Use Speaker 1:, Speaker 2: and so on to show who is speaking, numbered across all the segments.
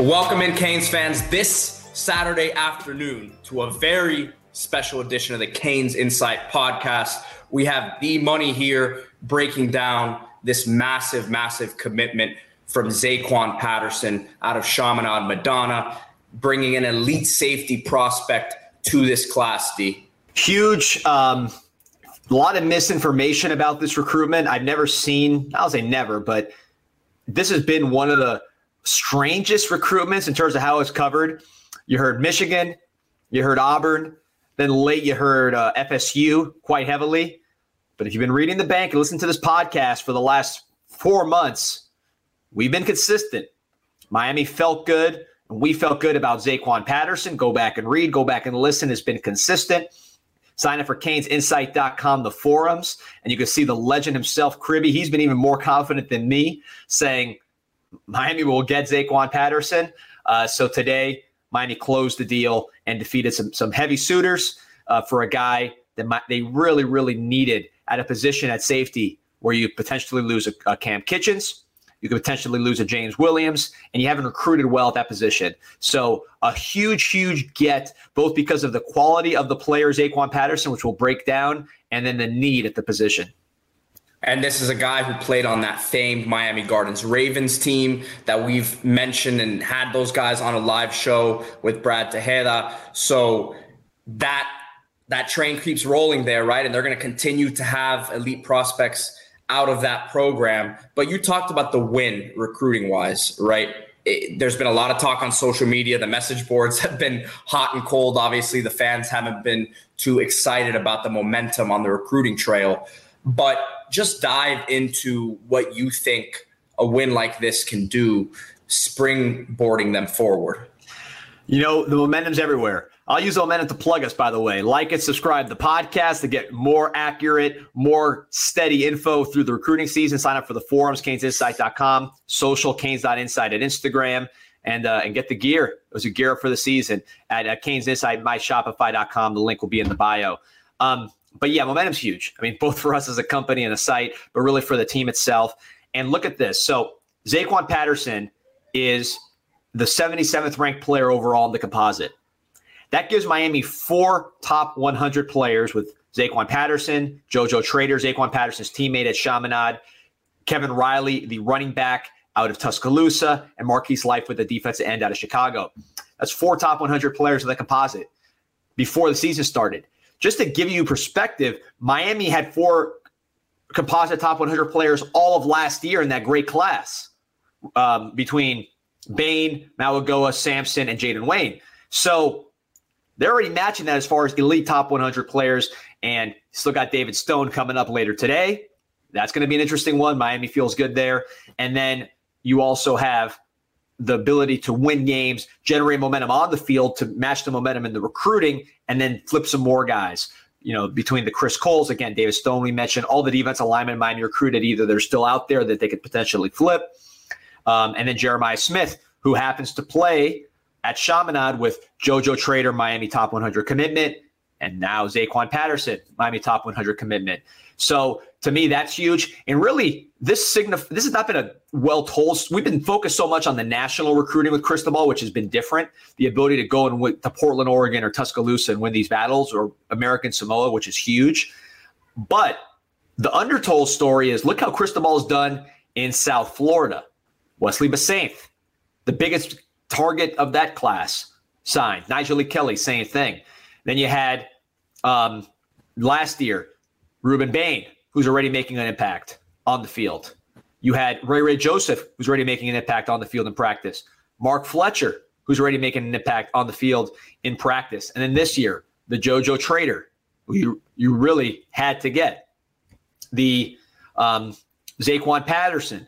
Speaker 1: Welcome in, Canes fans, this Saturday afternoon to a very special edition of the Canes Insight podcast. We have the money here breaking down this massive, massive commitment from Zaquan Patterson out of Chaminade Madonna, bringing an elite safety prospect to this class, D.
Speaker 2: Huge. Um, a lot of misinformation about this recruitment. I've never seen, I'll say never, but this has been one of the strangest recruitments in terms of how it's covered. You heard Michigan, you heard Auburn, then late you heard uh, FSU quite heavily. But if you've been reading the bank and listening to this podcast for the last four months, we've been consistent. Miami felt good, and we felt good about Zaquan Patterson. Go back and read, go back and listen. It's been consistent. Sign up for CanesInsight.com, the forums, and you can see the legend himself, Cribby. He's been even more confident than me, saying – Miami will get Zaquan Patterson. Uh, so today, Miami closed the deal and defeated some some heavy suitors uh, for a guy that might, they really really needed at a position at safety where you potentially lose a, a Cam Kitchens, you could potentially lose a James Williams, and you haven't recruited well at that position. So a huge, huge get, both because of the quality of the players, Zaquan Patterson, which will break down, and then the need at the position.
Speaker 1: And this is a guy who played on that famed Miami Gardens Ravens team that we've mentioned and had those guys on a live show with Brad Tejeda. So that that train keeps rolling there, right? And they're going to continue to have elite prospects out of that program. But you talked about the win recruiting wise, right? It, there's been a lot of talk on social media. The message boards have been hot and cold. Obviously, the fans haven't been too excited about the momentum on the recruiting trail. But just dive into what you think a win like this can do, springboarding them forward.
Speaker 2: You know, the momentum's everywhere. I'll use the momentum to plug us, by the way. Like and subscribe the podcast to get more accurate, more steady info through the recruiting season. Sign up for the forums, canesinsight.com, social, canes.insight at Instagram, and uh, and get the gear. It was a gear up for the season at uh, Canes Insight, myshopify.com. The link will be in the bio. Um, but yeah, momentum's huge. I mean, both for us as a company and a site, but really for the team itself. And look at this. So Zaquan Patterson is the 77th ranked player overall in the composite. That gives Miami four top 100 players with Zaquan Patterson, JoJo Trader, Zaquan Patterson's teammate at Chaminade, Kevin Riley, the running back out of Tuscaloosa, and Marquise Lightfoot the defensive end out of Chicago. That's four top 100 players in the composite before the season started just to give you perspective, Miami had four composite top 100 players all of last year in that great class um, between Bain, Mauigoa, Samson, and Jayden Wayne. So they're already matching that as far as elite top 100 players. And still got David Stone coming up later today. That's going to be an interesting one. Miami feels good there. And then you also have the ability to win games, generate momentum on the field to match the momentum in the recruiting, and then flip some more guys. You know, between the Chris Coles, again, David Stone, we mentioned all the defense alignment Miami recruited, either they're still out there that they could potentially flip. Um, and then Jeremiah Smith, who happens to play at Chaminade with JoJo Trader, Miami top 100 commitment, and now Zaquan Patterson, Miami top 100 commitment. So to me, that's huge. And really, this signif- this has not been a well told. We've been focused so much on the national recruiting with Cristobal, which has been different. The ability to go and win to Portland, Oregon, or Tuscaloosa and win these battles, or American Samoa, which is huge. But the undertold story is look how Cristobal has done in South Florida. Wesley Bissainthe, the biggest target of that class, signed. Nyjalik Kelly, same thing. Then you had um, last year Rueben Bain, who's already making an impact on the field. You had Ray Ray Joseph, who's already making an impact on the field in practice. Mark Fletcher, who's already making an impact on the field in practice. And then this year, the JoJo Trader, who you, you really had to get. The um, Zaquan Patterson,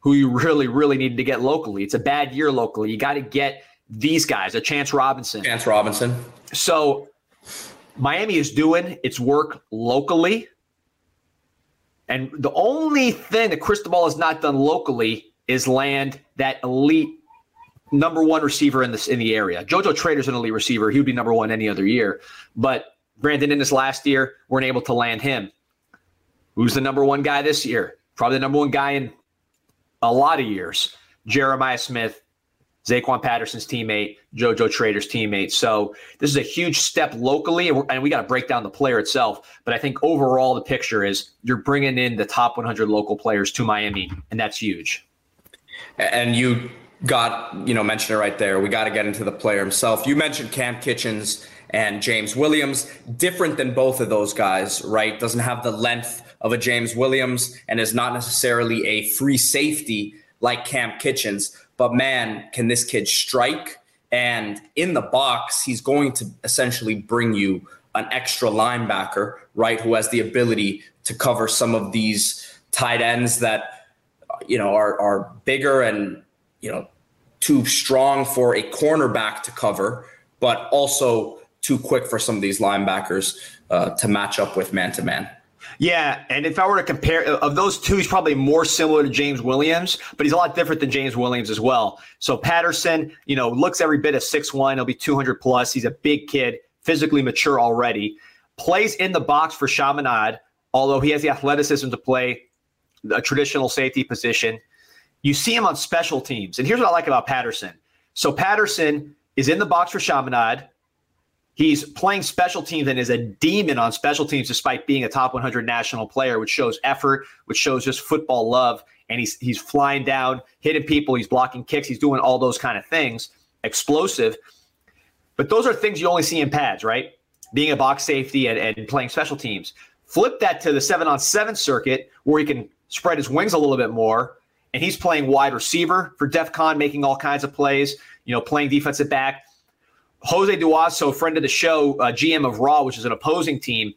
Speaker 2: who you really, really needed to get locally. It's a bad year locally. You got to get these guys, a Chance Robinson.
Speaker 1: Chance Robinson.
Speaker 2: So Miami is doing its work locally. And the only thing that Cristobal has not done locally is land that elite number one receiver in this in the area. JoJo Trader's an elite receiver. He would be number one any other year. But Brandon Inniss last year weren't able to land him. Who's the number one guy this year? Probably the number one guy in a lot of years. Jeremiah Smith, Zaquan Patterson's teammate, JoJo Trader's teammate. So this is a huge step locally, and we got to break down the player itself. But I think overall, the picture is you're bringing in the top 100 local players to Miami, and that's huge.
Speaker 1: And you got, you know, mentioned it right there. We got to get into the player himself. You mentioned Cam Kitchens and James Williams, different than both of those guys, right? Doesn't have the length of a James Williams and is not necessarily a free safety like Cam Kitchens. But man, can this kid strike? And in the box, he's going to essentially bring you an extra linebacker, right? Who has the ability to cover some of these tight ends that, you know, are, are bigger and, you know, too strong for a cornerback to cover, but also too quick for some of these linebackers uh, to match up with man to man.
Speaker 2: Yeah, and if I were to compare uh, of those two, he's probably more similar to James Williams, but he's a lot different than James Williams as well. So Patterson, you know, looks every bit of six one. He'll be 200 plus. He's a big kid, physically mature already. Plays in the box for Chaminade, although he has the athleticism to play a traditional safety position. You see him on special teams. And here's what I like about Patterson. So Patterson is in the box for Chaminade. He's playing special teams and is a demon on special teams despite being a top 100 national player, which shows effort, which shows just football love. And he's he's flying down, hitting people, he's blocking kicks, he's doing all those kind of things, explosive. But those are things you only see in pads, right? Being a box safety and, and playing special teams. Flip that to the seven on seven circuit where he can spread his wings a little bit more. And he's playing wide receiver for DEF CON, making all kinds of plays, you know, playing defensive back Jose Duaso, friend of the show, uh, GM of Raw, which is an opposing team,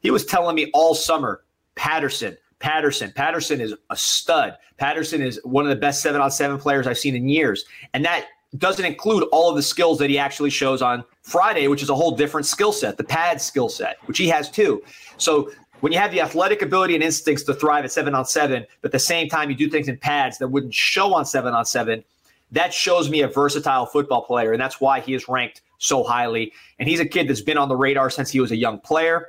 Speaker 2: he was telling me all summer, Patterson, Patterson, Patterson is a stud. Patterson is one of the best seven on seven players I've seen in years. And that doesn't include all of the skills that he actually shows on Friday, which is a whole different skill set, the pad skill set, which he has too. So when you have the athletic ability and instincts to thrive at seven on seven, but at the same time you do things in pads that wouldn't show on seven on seven, that shows me a versatile football player. And that's why he is ranked so highly. And he's a kid that's been on the radar since he was a young player,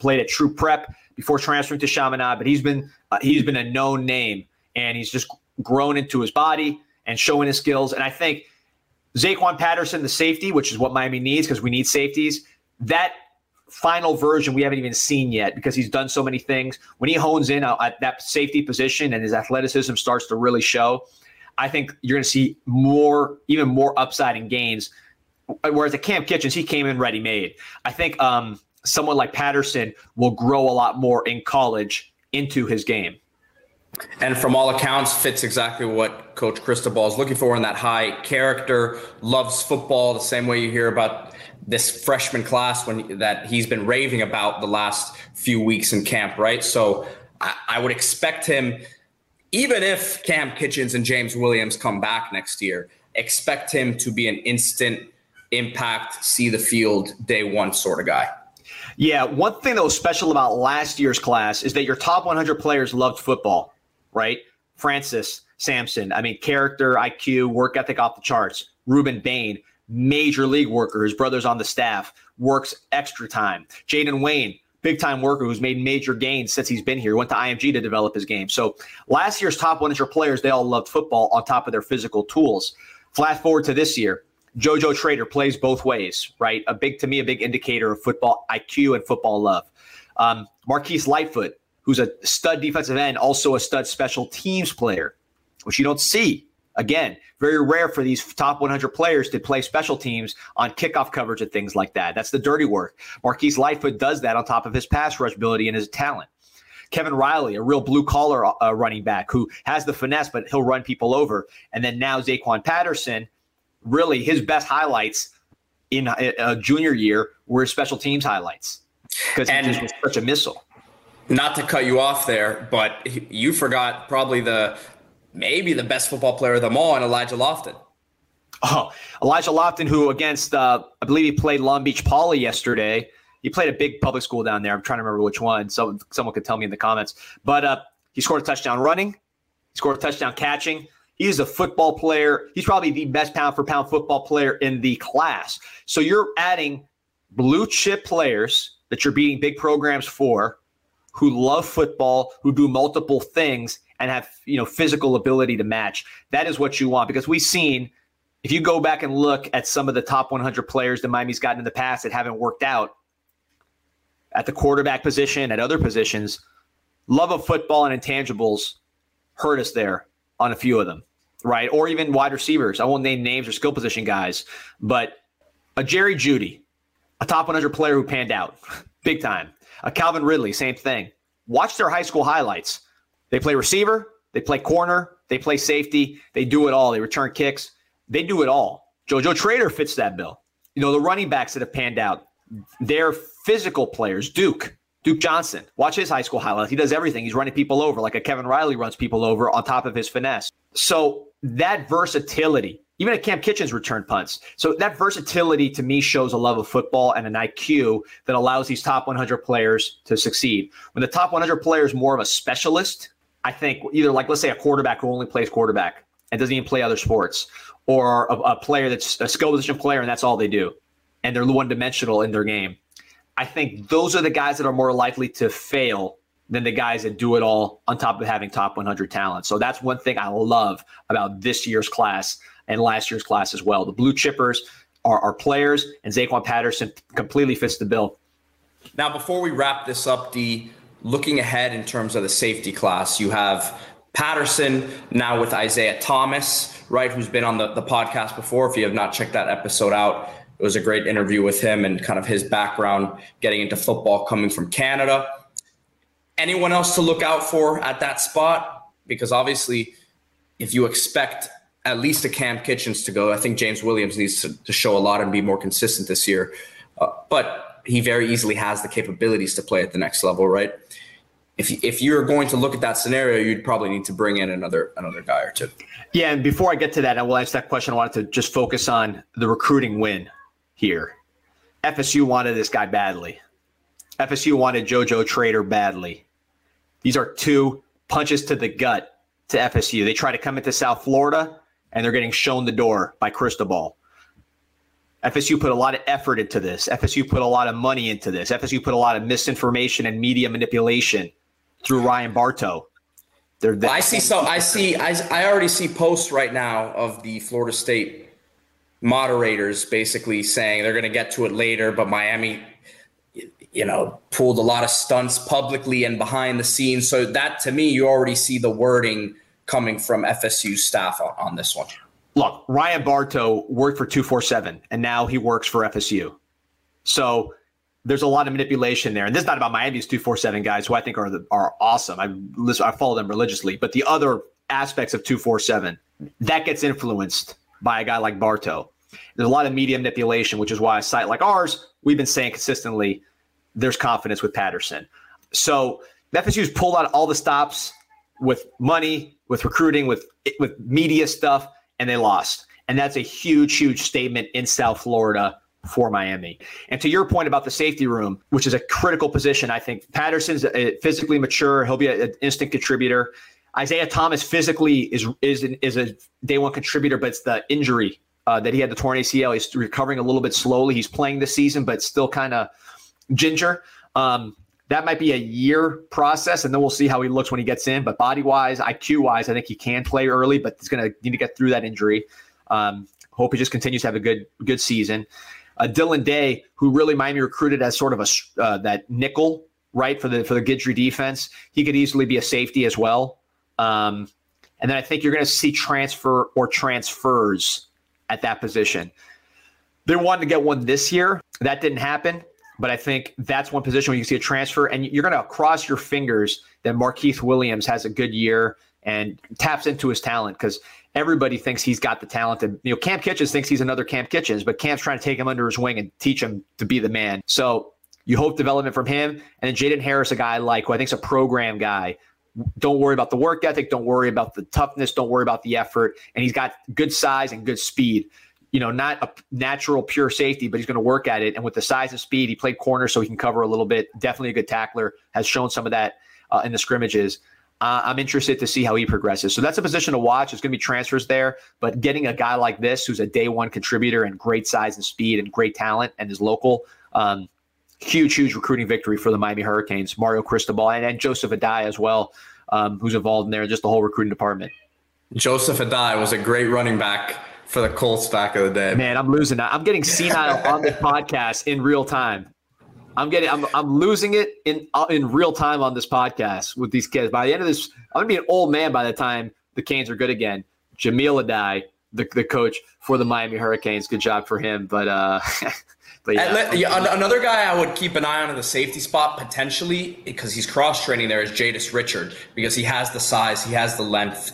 Speaker 2: played at True Prep before transferring to Chaminade, but he's been uh, he's been a known name and he's just grown into his body and showing his skills. And I think Zaquan Patterson, the safety, which is what Miami needs because we need safeties, that final version we haven't even seen yet because he's done so many things. When he hones in at that safety position and his athleticism starts to really show, I think you're going to see more, even more upside and gains Whereas at Cam Kitchens, he came in ready made. I think um, someone like Patterson will grow a lot more in college into his game.
Speaker 1: And from all accounts, fits exactly what Coach Cristobal is looking for in that high character, loves football the same way you hear about this freshman class when that he's been raving about the last few weeks in camp, right? So I, I would expect him, even if Cam Kitchens and James Williams come back next year, expect him to be an instant impact, see the field day one sort of guy.
Speaker 2: Yeah, one thing that was special about last year's class is that your top 100 players loved football, right? Francis Sampson, I mean, character, IQ, work ethic off the charts. Rueben Bain, major league worker, his brother's on the staff, works extra time. Jayden Wayne, big time worker who's made major gains since he's been here, went to IMG to develop his game. So last year's top 100 players, they all loved football on top of their physical tools. Flash forward to this year, JoJo Trader plays both ways, right? A big, to me, a big indicator of football IQ and football love. Um, Marquise Lightfoot, who's a stud defensive end, also a stud special teams player, which you don't see. Again, very rare for these top 100 players to play special teams on kickoff coverage and things like that. That's the dirty work. Marquise Lightfoot does that on top of his pass rush ability and his talent. Kevin Riley, a real blue collar uh, running back who has the finesse, but he'll run people over. And then now Zaquan Patterson, really his best highlights in a, a junior year were special teams highlights because he just was such a missile.
Speaker 1: Not to cut you off there, but you forgot probably the maybe the best football player of them all, and Elijah Lofton.
Speaker 2: Oh, Elijah Lofton, who against uh, I believe he played Long Beach Poly yesterday. He played a big public school down there. I'm trying to remember which one. So someone could tell me in the comments. But uh, he scored a touchdown running. He scored a touchdown catching. He's a football player. He's probably the best pound for pound football player in the class. So you're adding blue chip players that you're beating big programs for who love football, who do multiple things and have, you know, physical ability to match. That is what you want because we've seen if you go back and look at some of the top 100 players that Miami's gotten in the past that haven't worked out at the quarterback position, at other positions, love of football and intangibles hurt us there on a few of them, right? Or even wide receivers. I won't name names or skill position guys, but a Jerry Jeudy, a top 100 player who panned out big time. A Calvin Ridley, same thing. Watch their high school highlights. They play receiver, they play corner, they play safety, they do it all. They return kicks, they do it all. JoJo Trader fits that bill. You know, the running backs that have panned out, they're physical players. Duke, Duke Johnson. Watch his high school highlights. He does everything. He's running people over like a Kevin Riley runs people over on top of his finesse. So that versatility, even at Cam Kitchens return punts. So that versatility to me shows a love of football and an IQ that allows these top 100 players to succeed. When the top 100 player is more of a specialist, I think either like let's say a quarterback who only plays quarterback and doesn't even play other sports, or a, a player that's a skill position player and that's all they do, and they're one dimensional in their game. I think those are the guys that are more likely to fail than the guys that do it all on top of having top 100 talent. So that's one thing I love about this year's class and last year's class as well. The blue chippers are, are players, and Zaquan Patterson completely fits the bill.
Speaker 1: Now, before we wrap this up, D, looking ahead in terms of the safety class, you have Patterson now with Isaiah Thomas, right, who's been on the, the podcast before. If you have not checked that episode out, it was a great interview with him and kind of his background getting into football coming from Canada. Anyone else to look out for at that spot? Because obviously, if you expect at least a Cam Kitchens to go, I think James Williams needs to, to show a lot and be more consistent this year. Uh, but he very easily has the capabilities to play at the next level, right? If, if you're going to look at that scenario, you'd probably need to bring in another another guy or two.
Speaker 2: Yeah, and before I get to that, I will answer that question. I wanted to just focus on the recruiting win here. FSU wanted this guy badly. FSU wanted JoJo Trader badly. These are two punches to the gut to FSU. They try to come into South Florida and they're getting shown the door by Cristobal. FSU put a lot of effort into this. FSU put a lot of money into this. FSU put a lot of misinformation and media manipulation through Ryan Bartow.
Speaker 1: They're, they're, I see so I see I, I already see posts right now of the Florida State moderators basically saying they're going to get to it later, but Miami, you know, pulled a lot of stunts publicly and behind the scenes. So that to me, you already see the wording coming from FSU staff on, on this one.
Speaker 2: Look, Ryan Bartow worked for 247 and now he works for FSU. So there's a lot of manipulation there. And this is not about Miami's 247 guys who I think are the, are awesome. I listen, I follow them religiously, but the other aspects of 247 that gets influenced by a guy like Bartow. There's a lot of media manipulation, which is why a site like ours, we've been saying consistently, there's confidence with Patterson. So FSU's pulled out all the stops with money, with recruiting, with with media stuff, and they lost. And that's a huge, huge statement in South Florida for Miami. And to your point about the safety room, which is a critical position, I think Patterson's physically mature. He'll be an instant contributor. Isaiah Thomas physically is is is a day one contributor, but it's the injury uh, that he had the torn ACL. He's recovering a little bit slowly. He's playing this season, but still kind of ginger. Um, that might be a year process, and then we'll see how he looks when he gets in. But body wise, IQ wise, I think he can play early, but he's going to need to get through that injury. Um, hope he just continues to have a good good season. Uh, Dylan Day, who really Miami recruited as sort of a uh, that nickel, right for the for the Guidry defense, he could easily be a safety as well. Um, and then I think you're going to see transfer or transfers at that position. They wanted to get one this year. That didn't happen. But I think that's one position where you see a transfer, and you're going to cross your fingers that Markeith Williams has a good year and taps into his talent because everybody thinks he's got the talent. And you know, Cam Kitchens thinks he's another Cam Kitchens, but Cam's trying to take him under his wing and teach him to be the man. So you hope development from him, and then Jaden Harris, a guy I like who I think is a program guy. Don't worry about the work ethic. Don't worry about the toughness. Don't worry about the effort. And he's got good size and good speed you know, not a natural pure safety, but he's going to work at it. And with the size and speed, he played corner, so he can cover a little bit. Definitely a good tackler. Has shown some of that uh, in the scrimmages. Uh, I'm interested to see how he progresses. So that's a position to watch. There's going to be transfers there, but getting a guy like this who's a day one contributor and great size and speed and great talent and is local, um, huge, huge recruiting victory for the Miami Hurricanes. Mario Cristobal and, and Joseph Addai as well, um, who's involved in there, just the whole recruiting department.
Speaker 1: Joseph Addai was a great running back for the Colts back of the day.
Speaker 2: Man, I'm losing. I'm getting senile on the podcast in real time. I'm getting. I'm. I'm losing it in uh, in real time on this podcast with these kids. By the end of this, I'm gonna be an old man by the time the Canes are good again. Jahmile Addae, the the coach for the Miami Hurricanes. Good job for him. But uh,
Speaker 1: but yeah. yeah. Another guy I would keep an eye on in the safety spot potentially because he's cross training there is Jadais Richard because he has the size, he has the length.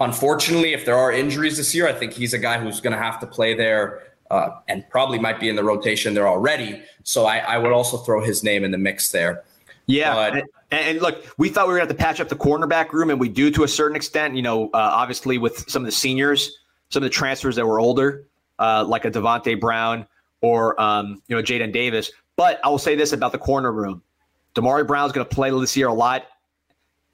Speaker 1: Unfortunately, if there are injuries this year, I think he's a guy who's going to have to play there uh, and probably might be in the rotation there already. So I, I would also throw his name in the mix there.
Speaker 2: Yeah. But, and, and, look, we thought we were going to have to patch up the cornerback room, and we do to a certain extent. You know, uh, obviously with some of the seniors, some of the transfers that were older, uh, like a Davonte Brown or um, you know Jaden Davis. But I will say this about the corner room: Damari Brown's going to play this year a lot.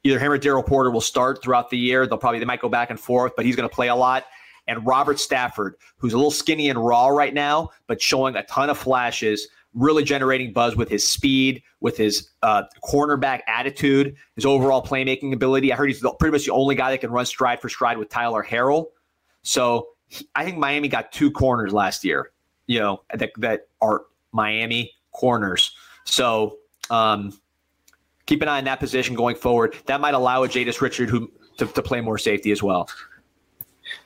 Speaker 2: Either him or Daryl Porter will start throughout the year. They'll probably they might go back and forth, but he's going to play a lot and Robert Stafford, who's a little skinny and raw right now, but showing a ton of flashes, really generating buzz with his speed, with his uh, cornerback attitude, his overall playmaking ability. I heard he's pretty much the only guy that can run stride for stride with Tyler Harrell. So he, I think Miami got two corners last year, you know, that, that are Miami corners. So um, keep an eye on that position going forward. That might allow a Jadais Richard who to, to play more safety as well.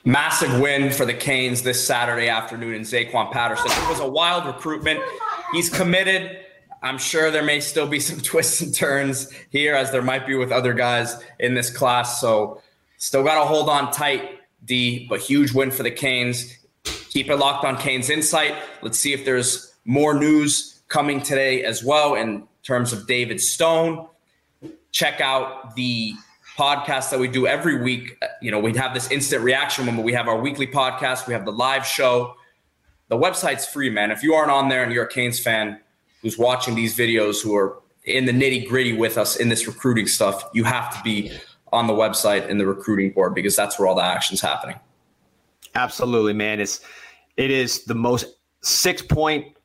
Speaker 1: Massive win for the Canes this Saturday afternoon in Zaquan Patterson. It was a wild recruitment. He's committed. I'm sure there may still be some twists and turns here, as there might be with other guys in this class. So, still got to hold on tight, D, but huge win for the Canes. Keep it locked on Canes Insight. Let's see if there's more news coming today as well in terms of David Stone. Check out the podcast that we do every week. Uh, you know, we have this instant reaction when we have our weekly podcast, we have the live show. The website's free, man. If you aren't on there and you're a Canes fan who's watching these videos, who are in the nitty gritty with us in this recruiting stuff, you have to be on the website in the recruiting board because that's where all the action's happening.
Speaker 2: Absolutely, man. It's it is the most six point.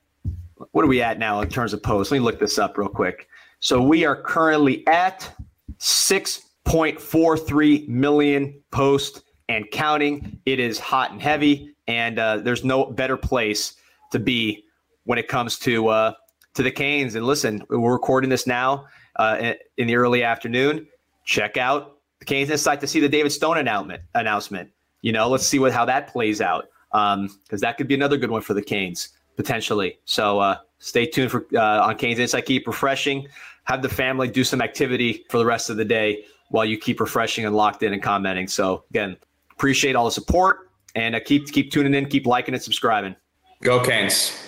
Speaker 2: What are we at now in terms of posts? Let me look this up real quick. So we are currently at six 0.43 million post and counting. It is hot and heavy, and uh, there's no better place to be when it comes to uh, to the Canes. And listen, we're recording this now uh, in the early afternoon. Check out the Canes Insight to see the David Stone announcement. Announcement. You know, let's see what how that plays out because um, that could be another good one for the Canes potentially. So uh, stay tuned for uh, on Canes Insight. Keep refreshing. Have the family do some activity for the rest of the day while you keep refreshing and locked in and commenting. So again, appreciate all the support and uh, keep keep tuning in, keep liking and subscribing.
Speaker 1: Go Canes.